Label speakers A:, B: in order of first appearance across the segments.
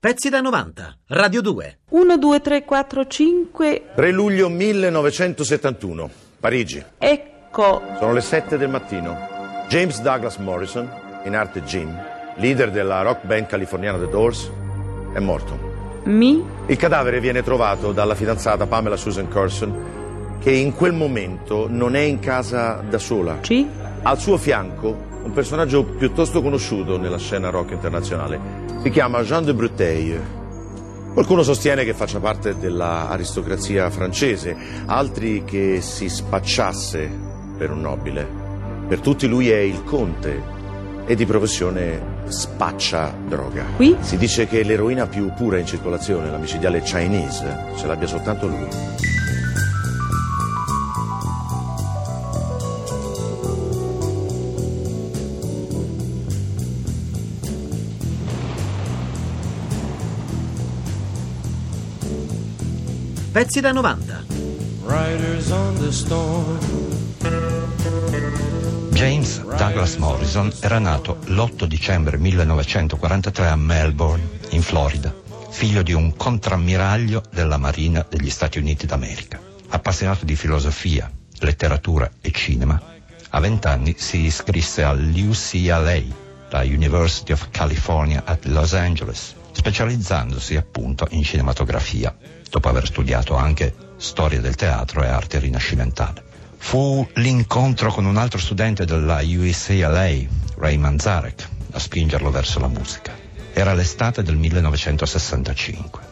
A: Pezzi da 90, Radio 2.
B: 1, 2, 3, 4, 5.
C: 3 luglio 1971, Parigi.
B: Ecco.
C: Sono le 7 del mattino. James Douglas Morrison, in arte Jim, leader della rock band californiana The Doors, è morto.
B: Mi?
C: Il cadavere viene trovato dalla fidanzata Pamela Susan Curson, che in quel momento non è in casa da sola.
B: Ci?
C: Al suo fianco un personaggio piuttosto conosciuto nella scena rock internazionale. Si chiama Jean de Breteuil. Qualcuno sostiene che faccia parte dell'aristocrazia francese, altri che si spacciasse per un nobile. Per tutti lui è il conte e di professione spaccia droga.
B: Qui?
C: Si dice che l'eroina più pura in circolazione, la micidiale Chinese, ce l'abbia soltanto lui.
A: Pezzi da 90.
D: Riders on the storm.
E: James Douglas Morrison era nato l'8 dicembre 1943 a Melbourne, in Florida, figlio di un contrammiraglio della Marina degli Stati Uniti d'America. Appassionato di filosofia, letteratura e cinema, a vent'anni si iscrisse all'UCLA, la University of California at Los Angeles, specializzandosi appunto in cinematografia, dopo aver studiato anche storia del teatro e arte rinascimentale. Fu l'incontro con un altro studente della UCLA, Ray Manzarek, a spingerlo verso la musica. Era l'estate del 1965.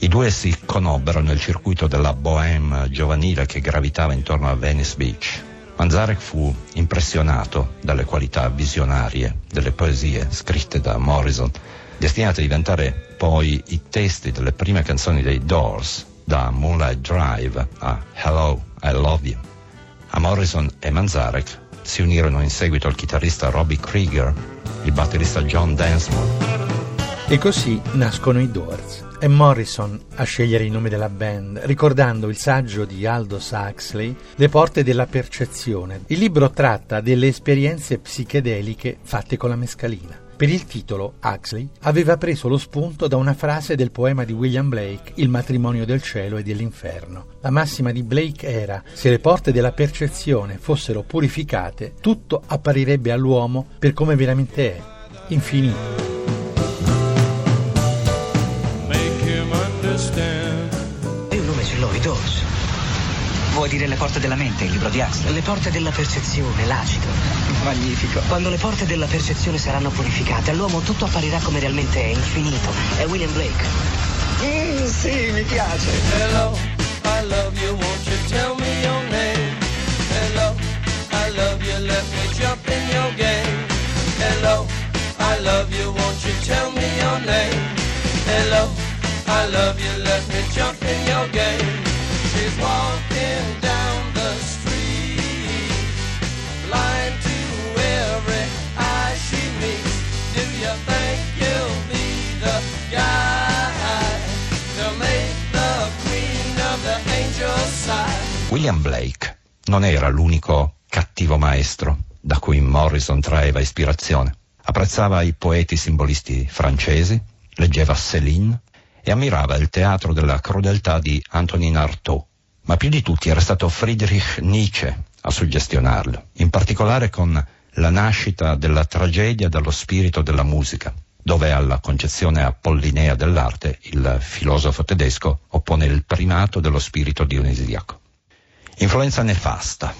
E: I due si conobbero nel circuito della bohème giovanile che gravitava intorno a Venice Beach. Manzarek fu impressionato dalle qualità visionarie delle poesie scritte da Morrison, destinate a diventare poi i testi delle prime canzoni dei Doors, da Moonlight Drive a Hello, I Love You. A Morrison e Manzarek si unirono in seguito il chitarrista Robbie Krieger, il batterista John Densmore.
F: E così nascono i Doors. È Morrison a scegliere il nome della band, ricordando il saggio di Aldous Huxley, Le porte della percezione. Il libro tratta delle esperienze psichedeliche fatte con la mescalina. Per il titolo, Huxley aveva preso lo spunto da una frase del poema di William Blake, Il matrimonio del cielo e dell'inferno. La massima di Blake era: se le porte della percezione fossero purificate, tutto apparirebbe all'uomo per come veramente è, infinito.
D: Make him understand.
G: Io un nome ce l'ho, i Doors.
H: Vuoi dire le porte della mente, il libro di Huxley?
G: Le porte della percezione, l'acido.
H: Magnifico.
G: Quando le porte della percezione saranno purificate, all'uomo tutto apparirà come realmente è, infinito. È William Blake.
H: Mm, sì, mi piace.
D: Hello, I love you. Won't you tell me your name? Hello, I love you. Let me jump in your game. Hello, I love you. Won't you tell me your name? Hello, I love you. Let me jump
E: William Blake non era l'unico cattivo maestro da cui Morrison traeva ispirazione. Apprezzava i poeti simbolisti francesi, leggeva Céline e ammirava il teatro della crudeltà di Antonin Artaud. Ma più di tutti era stato Friedrich Nietzsche a suggestionarlo, in particolare con la nascita della tragedia dallo spirito della musica, dove alla concezione apollinea dell'arte il filosofo tedesco oppone il primato dello spirito dionisiaco. Influenza nefasta,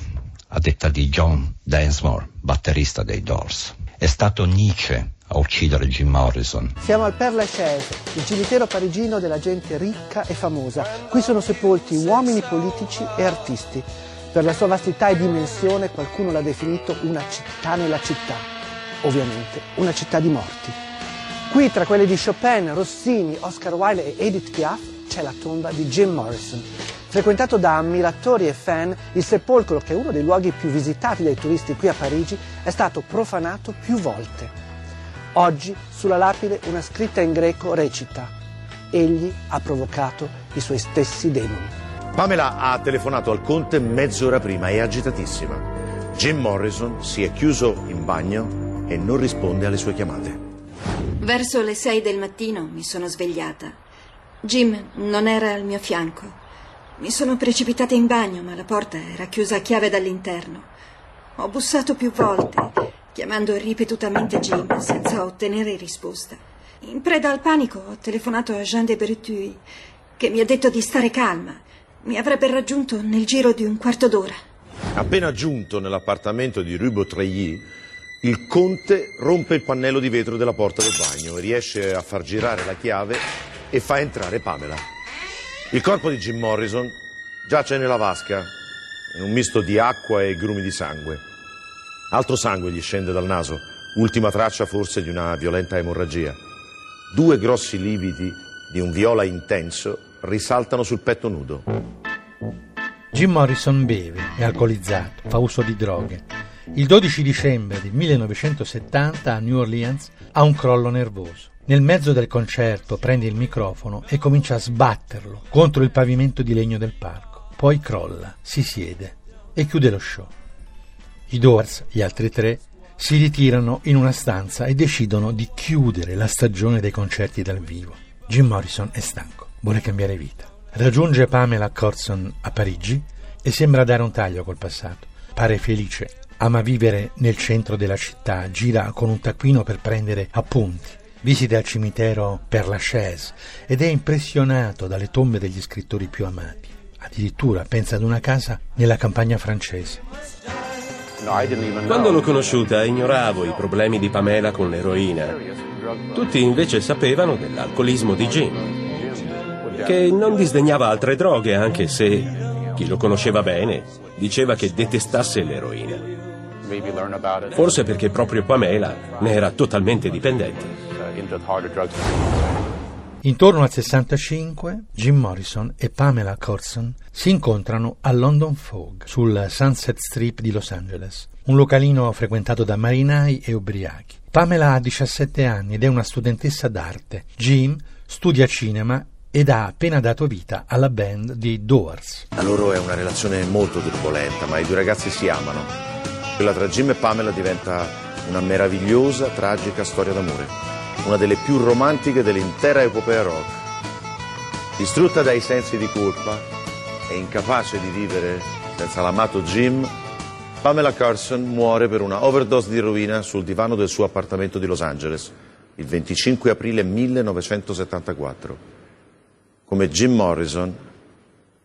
E: a detta di John Densmore, batterista dei Doors. È stato Nietzsche a uccidere Jim Morrison.
I: Siamo al Père Lachaise, il cimitero parigino della gente ricca e famosa. Qui sono sepolti uomini politici e artisti. Per la sua vastità e dimensione qualcuno l'ha definito una città nella città. Ovviamente una città di morti. Qui tra quelle di Chopin, Rossini, Oscar Wilde e Edith Piaf c'è la tomba di Jim Morrison. Frequentato da ammiratori e fan, il sepolcro, che è uno dei luoghi più visitati dai turisti qui a Parigi, è stato profanato più volte. Oggi sulla lapide una scritta in greco recita Egli ha provocato i suoi stessi demoni.
C: Pamela ha telefonato al conte mezz'ora prima, è agitatissima. Jim Morrison si è chiuso in bagno e non risponde alle sue chiamate.
J: Verso le sei del mattino mi sono svegliata. Jim non era al mio fianco. Mi sono precipitata in bagno, ma la porta era chiusa a chiave dall'interno. Ho bussato più volte, chiamando ripetutamente Jim senza ottenere risposta. In preda al panico ho telefonato a Jean de Breteuil, che mi ha detto di stare calma. Mi avrebbe raggiunto nel giro di un quarto d'ora.
C: Appena giunto nell'appartamento di Rue Beautreilly, il conte rompe il pannello di vetro della porta del bagno riesce a far girare la chiave e fa entrare Pamela. Il corpo di Jim Morrison giace nella vasca, in un misto di acqua e grumi di sangue. Altro sangue gli scende dal naso, ultima traccia forse di una violenta emorragia. Due grossi lividi di un viola intenso risaltano sul petto nudo.
F: Jim Morrison beve, è alcolizzato, fa uso di droghe. Il 12 dicembre del 1970 a New Orleans ha un crollo nervoso. Nel mezzo del concerto prende il microfono e comincia a sbatterlo contro il pavimento di legno del parco. Poi crolla, si siede e chiude lo show. I Doors, gli altri tre, si ritirano in una stanza e decidono di chiudere la stagione dei concerti dal vivo. Jim Morrison è stanco, vuole cambiare vita. Raggiunge Pamela Corson a Parigi e sembra dare un taglio col passato. Pare felice, ama vivere nel centro della città, gira con un taccuino per prendere appunti, visita il cimitero per la Chaise ed è impressionato dalle tombe degli scrittori più amati. Addirittura pensa ad una casa nella campagna francese.
K: Quando l'ho conosciuta ignoravo i problemi di Pamela con l'eroina. Tutti invece sapevano dell'alcolismo di Jim, che non disdegnava altre droghe anche se chi lo conosceva bene diceva che detestasse l'eroina. Forse perché proprio Pamela ne era totalmente dipendente.
F: Intorno al 65, Jim Morrison e Pamela Corson si incontrano a London Fog, sul Sunset Strip di Los Angeles, un localino frequentato da marinai e ubriachi. Pamela ha 17 anni ed è una studentessa d'arte. Jim studia cinema ed ha appena dato vita alla band di Doors.
C: La loro è una relazione molto turbolenta, ma i due ragazzi si amano. Quella tra Jim e Pamela diventa una meravigliosa, tragica storia d'amore una delle più romantiche dell'intera epopea rock. Distrutta dai sensi di colpa e incapace di vivere senza l'amato Jim, Pamela Carson muore per una overdose di eroina sul divano del suo appartamento di Los Angeles il 25 aprile 1974. Come Jim Morrison,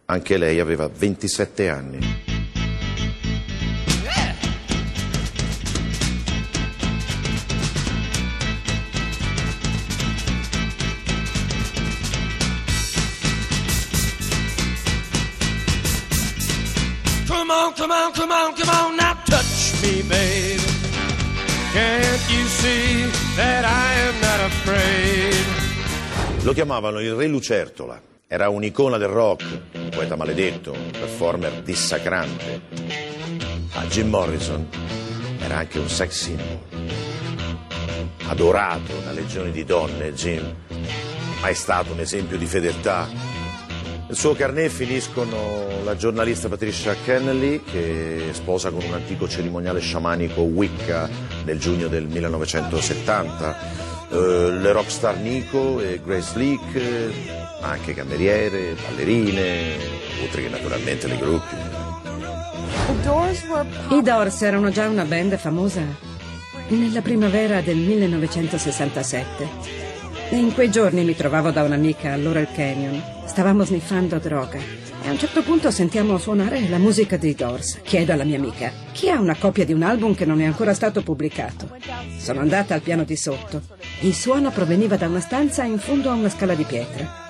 C: anche lei aveva 27 anni.
D: On, come on, come on, come on, now touch me, baby. Can't you see that I am not afraid?
C: Lo chiamavano il Re Lucertola. Era un'icona del rock, un poeta maledetto, un performer dissacrante. Ma Jim Morrison era anche un sex symbol. Adorato da legioni di donne, Jim, ma è stato un esempio di fedeltà nel suo carnet finiscono la giornalista Patricia Kennelly che sposa con un antico cerimoniale sciamanico Wicca nel giugno del 1970, eh, le rockstar Nico e Grace Leak, ma anche cameriere, ballerine, oltre che naturalmente le gruppi.
L: I Doors erano già una band famosa nella primavera del 1967. E in quei giorni mi trovavo da un'amica a Laurel Canyon. Stavamo sniffando droga. E a un certo punto sentiamo suonare la musica dei Doors. Chiedo alla mia amica, chi ha una copia di un album che non è ancora stato pubblicato? Sono andata al piano di sotto. Il suono proveniva da una stanza in fondo a una scala di pietra.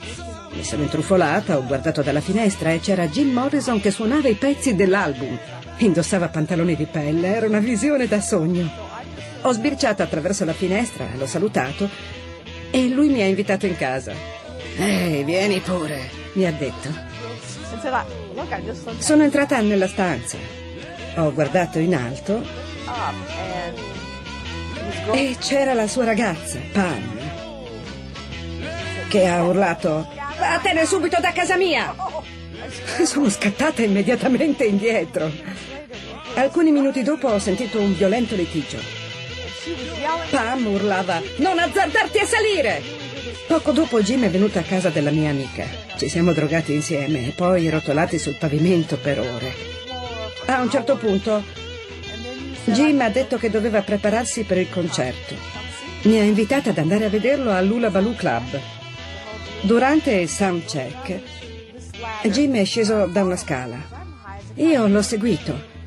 L: Mi sono intrufolata, ho guardato dalla finestra e c'era Jim Morrison che suonava i pezzi dell'album. Indossava pantaloni di pelle, era una visione da sogno. Ho sbirciato attraverso la finestra, l'ho salutato e lui mi ha invitato in casa. Ehi, vieni pure, mi ha detto. Sono entrata nella stanza. Ho guardato in alto e c'era la sua ragazza, Pam, che ha urlato Vattene subito da casa mia! Sono scattata immediatamente indietro. Alcuni minuti dopo ho sentito un violento litigio. Pam urlava: Non azzardarti a salire! Poco dopo Jim è venuto a casa della mia amica. Ci siamo drogati insieme e poi rotolati sul pavimento per ore. A un certo punto Jim ha detto che doveva prepararsi per il concerto. Mi ha invitata ad andare a vederlo all'Ula Baloo Club. Durante il sound check, Jim è sceso da una scala. Io l'ho seguito.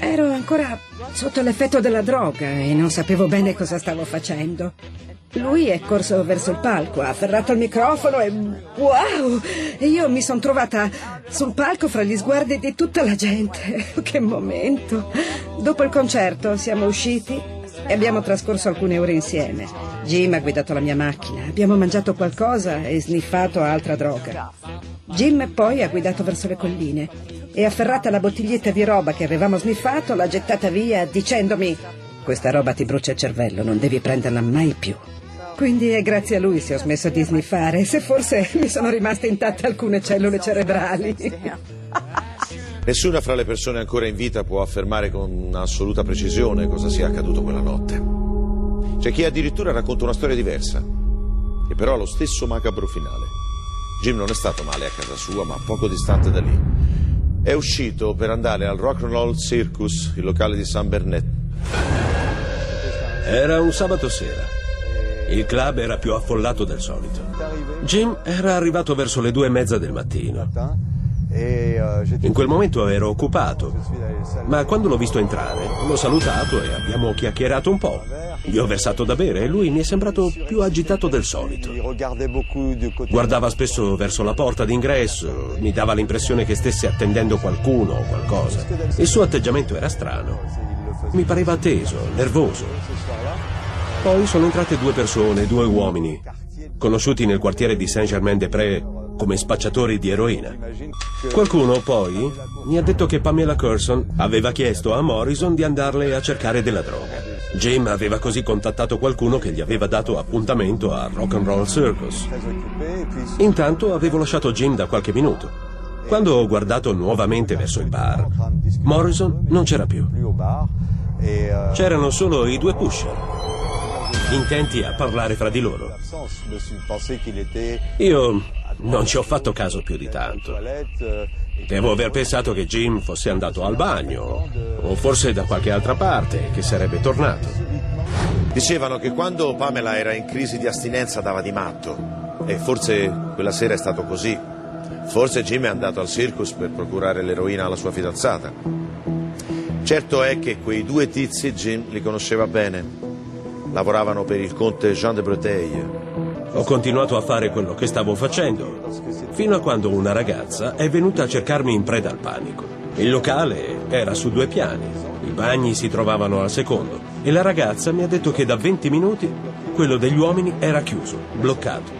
L: Ero ancora sotto l'effetto della droga e non sapevo bene cosa stavo facendo. Lui è corso verso il palco, ha afferrato il microfono e wow! E io mi sono trovata sul palco fra gli sguardi di tutta la gente. Che momento! Dopo il concerto siamo usciti e abbiamo trascorso alcune ore insieme. Jim ha guidato la mia macchina, abbiamo mangiato qualcosa e sniffato altra droga. Jim poi ha guidato verso le colline e afferrata la bottiglietta di roba che avevamo sniffato l'ha gettata via dicendomi questa roba ti brucia il cervello, non devi prenderla mai più. Quindi è grazie a lui se ho smesso di sniffare, se forse mi sono rimaste intatte alcune cellule cerebrali.
C: Nessuna fra le persone ancora in vita può affermare con assoluta precisione cosa sia accaduto quella notte. C'è chi addirittura racconta una storia diversa, che però ha lo stesso macabro finale. Jim non è stato male a casa sua, ma poco distante da lì. È uscito per andare al Rock and Roll Circus, il locale di San Bernett.
K: Era un sabato sera. Il club era più affollato del solito. Jim era arrivato verso le due e mezza del mattino. In quel momento ero occupato, ma quando l'ho visto entrare l'ho salutato e abbiamo chiacchierato un po'. Gli ho versato da bere e lui mi è sembrato più agitato del solito. Guardava spesso verso la porta d'ingresso, mi dava l'impressione che stesse attendendo qualcuno o qualcosa. Il suo atteggiamento era strano. Mi pareva teso, nervoso. Poi sono entrate due persone, due uomini, conosciuti nel quartiere di Saint-Germain-des-Prés come spacciatori di eroina. Qualcuno poi mi ha detto che Pamela Curson aveva chiesto a Morrison di andarle a cercare della droga. Jim aveva così contattato qualcuno che gli aveva dato appuntamento a Rock and Roll Circus. Intanto avevo lasciato Jim da qualche minuto. Quando ho guardato nuovamente verso il bar, Morrison non c'era più. C'erano solo i due pusher, intenti a parlare fra di loro. Io non ci ho fatto caso più di tanto. Devo aver pensato che Jim fosse andato al bagno, o forse da qualche altra parte, che sarebbe tornato.
C: Dicevano che quando Pamela era in crisi di astinenza dava di matto, e forse quella sera è stato così. Forse Jim è andato al circus per procurare l'eroina alla sua fidanzata. Certo è che quei due tizi Jim li conosceva bene. Lavoravano per il conte Jean de Breteuil.
K: Ho continuato a fare quello che stavo facendo, fino a quando una ragazza è venuta a cercarmi in preda al panico. Il locale era su due piani, i bagni si trovavano al secondo e la ragazza mi ha detto che da 20 minuti quello degli uomini era chiuso, bloccato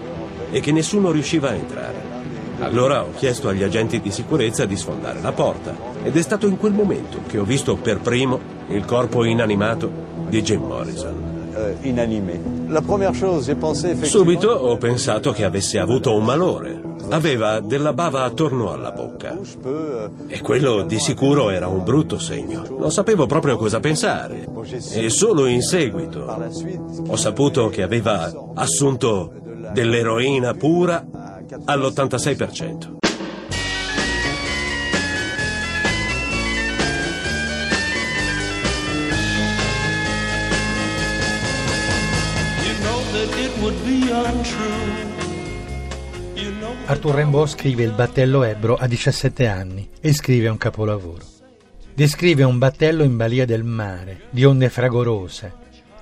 K: e che nessuno riusciva a entrare. Allora ho chiesto agli agenti di sicurezza di sfondare la porta ed è stato in quel momento che ho visto per primo il corpo inanimato di Jim Morrison. Subito ho pensato che avesse avuto un malore. Aveva della bava attorno alla bocca. E quello di sicuro era un brutto segno. Non sapevo proprio cosa pensare. E solo in seguito ho saputo che aveva assunto dell'eroina pura all'86%.
F: Arthur Rimbaud scrive Il battello Ebro a 17 anni e scrive un capolavoro. Descrive un battello in balia del mare, di onde fragorose.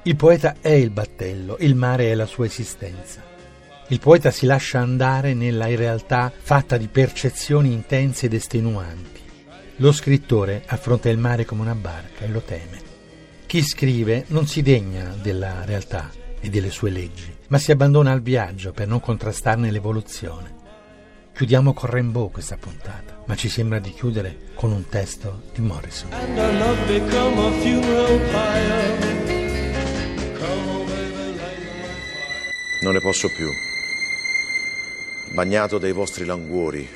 F: Il poeta è il battello, il mare è la sua esistenza. Il poeta si lascia andare nella realtà fatta di percezioni intense ed estenuanti. Lo scrittore affronta il mare come una barca e lo teme. Chi scrive non si degna della realtà e delle sue leggi, ma si abbandona al viaggio per non contrastarne l'evoluzione. Chiudiamo con Rainbow questa puntata, ma ci sembra di chiudere con un testo di Morrison.
C: Non ne posso più. Bagnato dai vostri languori,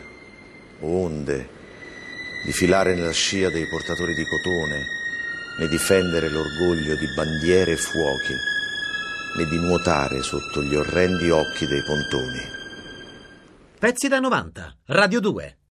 C: onde, di filare nella scia dei portatori di cotone, né difendere l'orgoglio di bandiere e fuochi, né di nuotare sotto gli orrendi occhi dei pontoni.
A: Pezzi da 90. Radio 2.